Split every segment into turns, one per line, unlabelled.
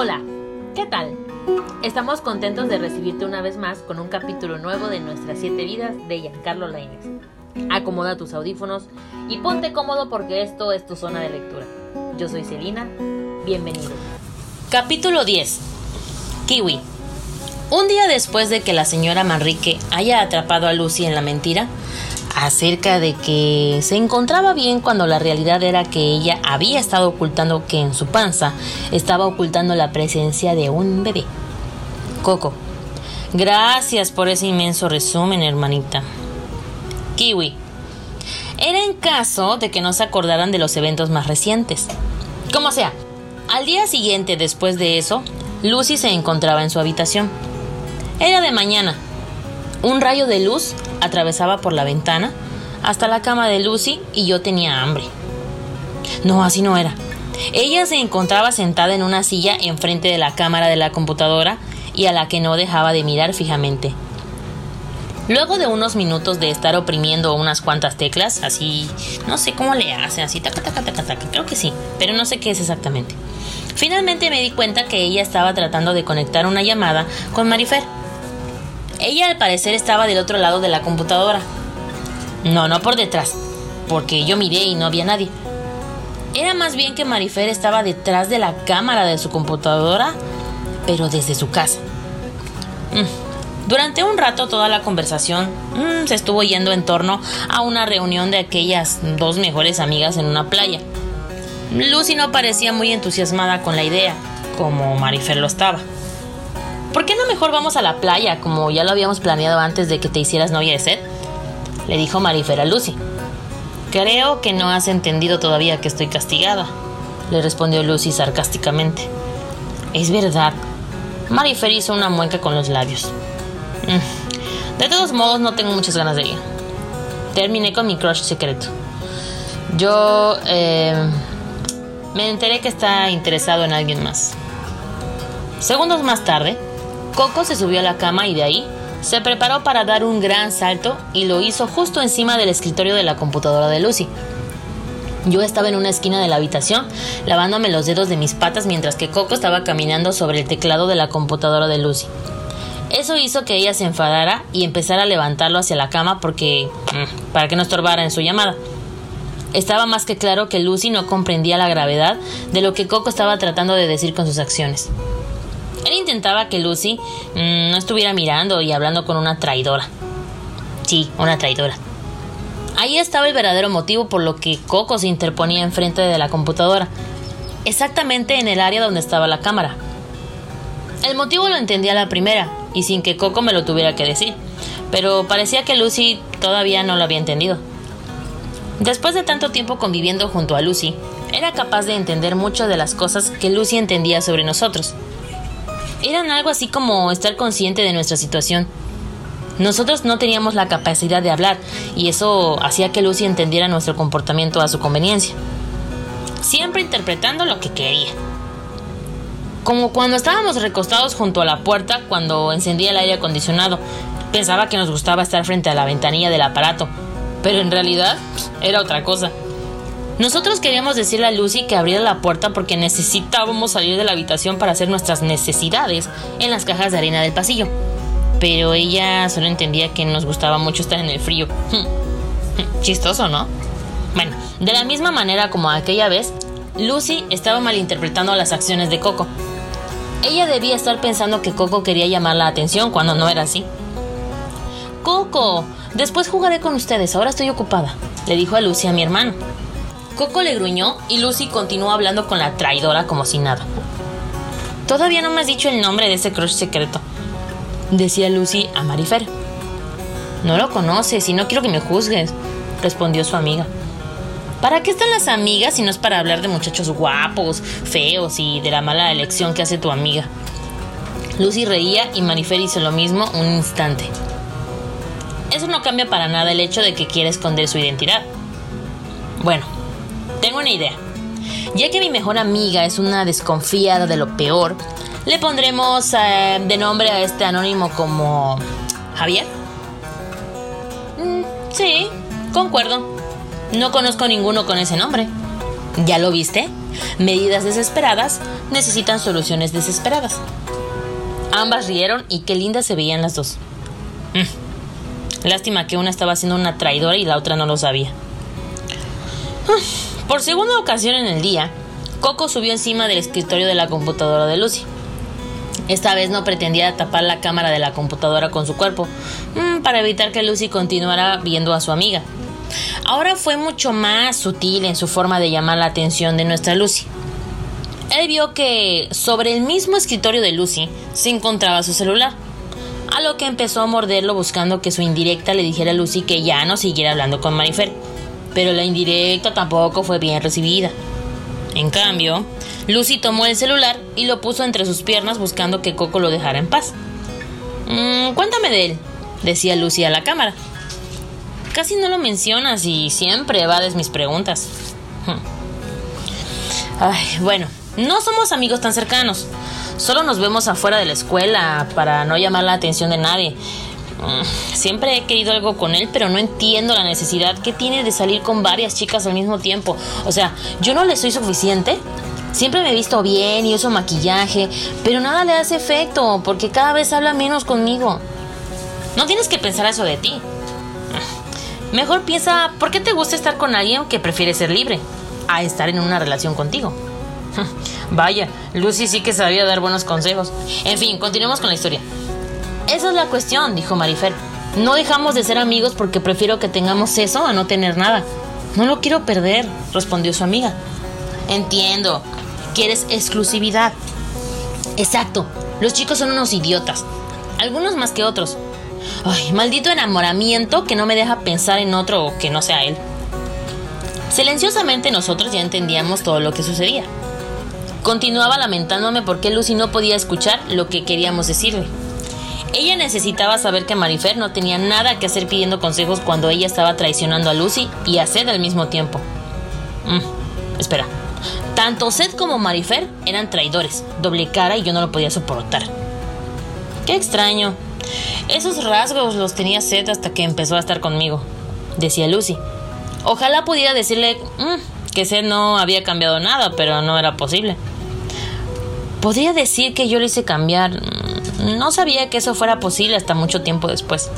Hola, ¿qué tal? Estamos contentos de recibirte una vez más con un capítulo nuevo de Nuestras siete vidas de Giancarlo Lainez. Acomoda tus audífonos y ponte cómodo porque esto es tu zona de lectura. Yo soy Celina, bienvenido. Capítulo 10. Kiwi. Un día después de que la señora Manrique haya atrapado a Lucy en la mentira, acerca de que se encontraba bien cuando la realidad era que ella había estado ocultando que en su panza estaba ocultando la presencia de un bebé. Coco. Gracias por ese inmenso resumen, hermanita. Kiwi. Era en caso de que no se acordaran de los eventos más recientes. Como sea, al día siguiente después de eso, Lucy se encontraba en su habitación. Era de mañana. Un rayo de luz atravesaba por la ventana hasta la cama de Lucy y yo tenía hambre. No, así no era. Ella se encontraba sentada en una silla enfrente de la cámara de la computadora y a la que no dejaba de mirar fijamente. Luego de unos minutos de estar oprimiendo unas cuantas teclas, así, no sé cómo le hacen, así, taca, taca, taca, taca, creo que sí, pero no sé qué es exactamente. Finalmente me di cuenta que ella estaba tratando de conectar una llamada con Marifer. Ella al parecer estaba del otro lado de la computadora. No, no por detrás, porque yo miré y no había nadie. Era más bien que Marifer estaba detrás de la cámara de su computadora, pero desde su casa. Mm. Durante un rato toda la conversación mm, se estuvo yendo en torno a una reunión de aquellas dos mejores amigas en una playa. Lucy no parecía muy entusiasmada con la idea, como Marifer lo estaba. ¿Por qué no mejor vamos a la playa, como ya lo habíamos planeado antes de que te hicieras novia de Seth? Le dijo Marifer a Lucy. Creo que no has entendido todavía que estoy castigada, le respondió Lucy sarcásticamente. Es verdad. Marifer hizo una mueca con los labios. Mm. De todos modos, no tengo muchas ganas de ir. Terminé con mi crush secreto. Yo eh, me enteré que está interesado en alguien más. Segundos más tarde, Coco se subió a la cama y de ahí se preparó para dar un gran salto y lo hizo justo encima del escritorio de la computadora de Lucy. Yo estaba en una esquina de la habitación, lavándome los dedos de mis patas mientras que Coco estaba caminando sobre el teclado de la computadora de Lucy. Eso hizo que ella se enfadara y empezara a levantarlo hacia la cama porque... Mm, para que no estorbara en su llamada. Estaba más que claro que Lucy no comprendía la gravedad de lo que Coco estaba tratando de decir con sus acciones. Él intentaba que Lucy mm, no estuviera mirando y hablando con una traidora. Sí, una traidora. Ahí estaba el verdadero motivo por lo que Coco se interponía enfrente de la computadora, exactamente en el área donde estaba la cámara. El motivo lo entendía la primera, y sin que Coco me lo tuviera que decir, pero parecía que Lucy todavía no lo había entendido. Después de tanto tiempo conviviendo junto a Lucy, era capaz de entender muchas de las cosas que Lucy entendía sobre nosotros eran algo así como estar consciente de nuestra situación. Nosotros no teníamos la capacidad de hablar y eso hacía que Lucy entendiera nuestro comportamiento a su conveniencia, siempre interpretando lo que quería. Como cuando estábamos recostados junto a la puerta cuando encendía el aire acondicionado, pensaba que nos gustaba estar frente a la ventanilla del aparato, pero en realidad era otra cosa. Nosotros queríamos decirle a Lucy que abriera la puerta porque necesitábamos salir de la habitación para hacer nuestras necesidades en las cajas de arena del pasillo. Pero ella solo entendía que nos gustaba mucho estar en el frío. Chistoso, ¿no? Bueno, de la misma manera como aquella vez, Lucy estaba malinterpretando las acciones de Coco. Ella debía estar pensando que Coco quería llamar la atención cuando no era así. Coco, después jugaré con ustedes, ahora estoy ocupada, le dijo a Lucy a mi hermano. Coco le gruñó y Lucy continuó hablando con la traidora como si nada. Todavía no me has dicho el nombre de ese crush secreto, decía Lucy a Marifer. No lo conoces y no quiero que me juzgues, respondió su amiga. ¿Para qué están las amigas si no es para hablar de muchachos guapos, feos y de la mala elección que hace tu amiga? Lucy reía y Marifer hizo lo mismo un instante. Eso no cambia para nada el hecho de que quiere esconder su identidad. Bueno, una idea. Ya que mi mejor amiga es una desconfiada de lo peor, le pondremos eh, de nombre a este anónimo como Javier. Mm, sí, concuerdo. No conozco ninguno con ese nombre. ¿Ya lo viste? Medidas desesperadas necesitan soluciones desesperadas. Ambas rieron y qué lindas se veían las dos. Mm. Lástima que una estaba siendo una traidora y la otra no lo sabía. Ah, por segunda ocasión en el día, Coco subió encima del escritorio de la computadora de Lucy. Esta vez no pretendía tapar la cámara de la computadora con su cuerpo, mm, para evitar que Lucy continuara viendo a su amiga. Ahora fue mucho más sutil en su forma de llamar la atención de nuestra Lucy. Él vio que sobre el mismo escritorio de Lucy se encontraba su celular, a lo que empezó a morderlo buscando que su indirecta le dijera a Lucy que ya no siguiera hablando con Marifer. Pero la indirecta tampoco fue bien recibida. En cambio, Lucy tomó el celular y lo puso entre sus piernas buscando que Coco lo dejara en paz. Mm, cuéntame de él, decía Lucy a la cámara. Casi no lo mencionas y siempre evades mis preguntas. Hmm. Ay, bueno, no somos amigos tan cercanos. Solo nos vemos afuera de la escuela para no llamar la atención de nadie. Mm, siempre he querido algo con él, pero no entiendo la necesidad que tiene de salir con varias chicas al mismo tiempo. O sea, yo no le soy suficiente. Siempre me he visto bien y uso maquillaje, pero nada le hace efecto porque cada vez habla menos conmigo. No tienes que pensar eso de ti. Mejor piensa, ¿por qué te gusta estar con alguien que prefiere ser libre a estar en una relación contigo? Vaya, Lucy sí que sabía dar buenos consejos. En fin, continuemos con la historia. Esa es la cuestión, dijo Marifer. No dejamos de ser amigos porque prefiero que tengamos eso a no tener nada. No lo quiero perder, respondió su amiga. Entiendo. Quieres exclusividad. Exacto. Los chicos son unos idiotas. Algunos más que otros. Ay, maldito enamoramiento que no me deja pensar en otro que no sea él. Silenciosamente nosotros ya entendíamos todo lo que sucedía. Continuaba lamentándome porque Lucy no podía escuchar lo que queríamos decirle. Ella necesitaba saber que Marifer no tenía nada que hacer pidiendo consejos cuando ella estaba traicionando a Lucy y a Seth al mismo tiempo. Mm, espera. Tanto Seth como Marifer eran traidores, doble cara y yo no lo podía soportar. Qué extraño, esos rasgos los tenía Seth hasta que empezó a estar conmigo, decía Lucy. Ojalá pudiera decirle mm, que Seth no había cambiado nada, pero no era posible. Podría decir que yo le hice cambiar. No sabía que eso fuera posible hasta mucho tiempo después.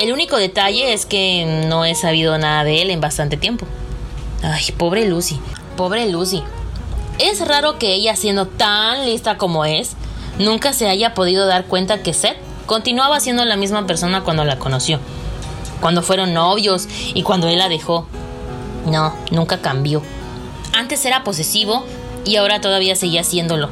El único detalle es que no he sabido nada de él en bastante tiempo. Ay, pobre Lucy, pobre Lucy. Es raro que ella, siendo tan lista como es, nunca se haya podido dar cuenta que Seth Continuaba siendo la misma persona cuando la conoció, cuando fueron novios y cuando él la dejó. No, nunca cambió. Antes era posesivo y ahora todavía seguía siéndolo.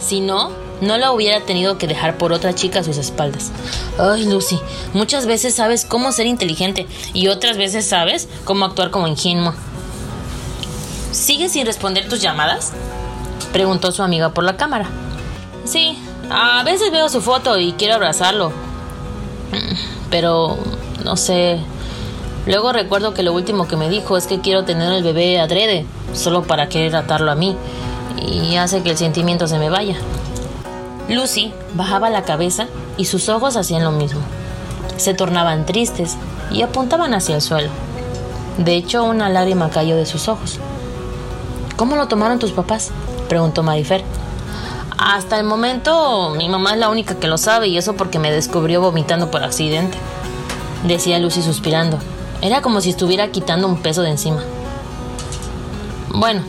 Si no, no la hubiera tenido que dejar por otra chica a sus espaldas. Ay, Lucy, muchas veces sabes cómo ser inteligente y otras veces sabes cómo actuar como ingenuo. ¿Sigues sin responder tus llamadas? Preguntó su amiga por la cámara. Sí, a veces veo su foto y quiero abrazarlo. Pero, no sé. Luego recuerdo que lo último que me dijo es que quiero tener el bebé adrede, solo para querer atarlo a mí. Y hace que el sentimiento se me vaya. Lucy bajaba la cabeza y sus ojos hacían lo mismo. Se tornaban tristes y apuntaban hacia el suelo. De hecho, una lágrima cayó de sus ojos. ¿Cómo lo tomaron tus papás? preguntó Marifer. Hasta el momento mi mamá es la única que lo sabe y eso porque me descubrió vomitando por accidente. Decía Lucy suspirando. Era como si estuviera quitando un peso de encima. Bueno,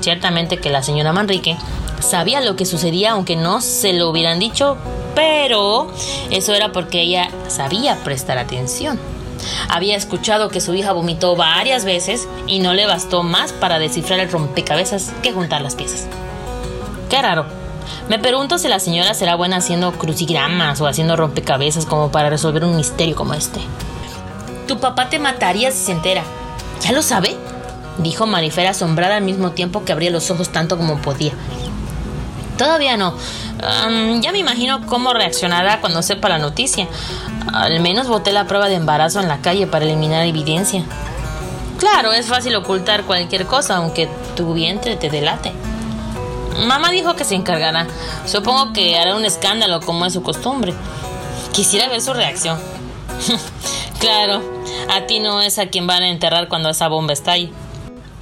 ciertamente que la señora Manrique sabía lo que sucedía aunque no se lo hubieran dicho, pero eso era porque ella sabía prestar atención. Había escuchado que su hija vomitó varias veces y no le bastó más para descifrar el rompecabezas que juntar las piezas. Qué raro, me pregunto si la señora será buena haciendo crucigramas o haciendo rompecabezas como para resolver un misterio como este. Tu papá te mataría si se entera. ¿Ya lo sabe? Dijo Marifer asombrada al mismo tiempo que abría los ojos tanto como podía. Todavía no. ya me imagino cómo reaccionará cuando sepa la noticia. Al menos boté la prueba de embarazo en la calle para eliminar evidencia. Claro, es fácil ocultar cualquier cosa, aunque tu vientre te delate. Mamá dijo que se encargará. Supongo que hará un escándalo como es su costumbre. Quisiera ver su reacción. claro, a ti no es a quien van a enterrar cuando esa bomba estalle.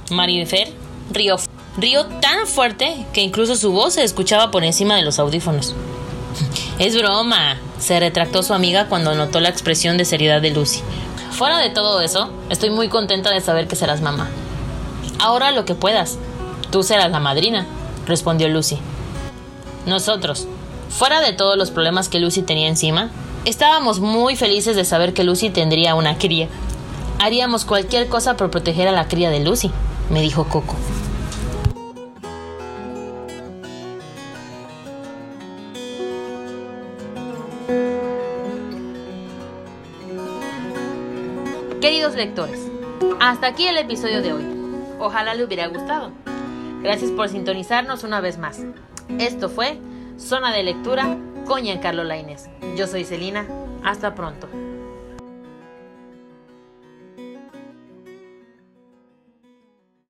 Marifer río. Rió tan fuerte que incluso su voz se escuchaba por encima de los audífonos. Es broma, se retractó su amiga cuando notó la expresión de seriedad de Lucy. Fuera de todo eso, estoy muy contenta de saber que serás mamá. Ahora lo que puedas. Tú serás la madrina, respondió Lucy. Nosotros, fuera de todos los problemas que Lucy tenía encima, estábamos muy felices de saber que Lucy tendría una cría. Haríamos cualquier cosa por proteger a la cría de Lucy, me dijo Coco. Queridos lectores, hasta aquí el episodio de hoy. Ojalá le hubiera gustado. Gracias por sintonizarnos una vez más. Esto fue Zona de Lectura con Giancarlo Lainez. Yo soy Celina. Hasta pronto.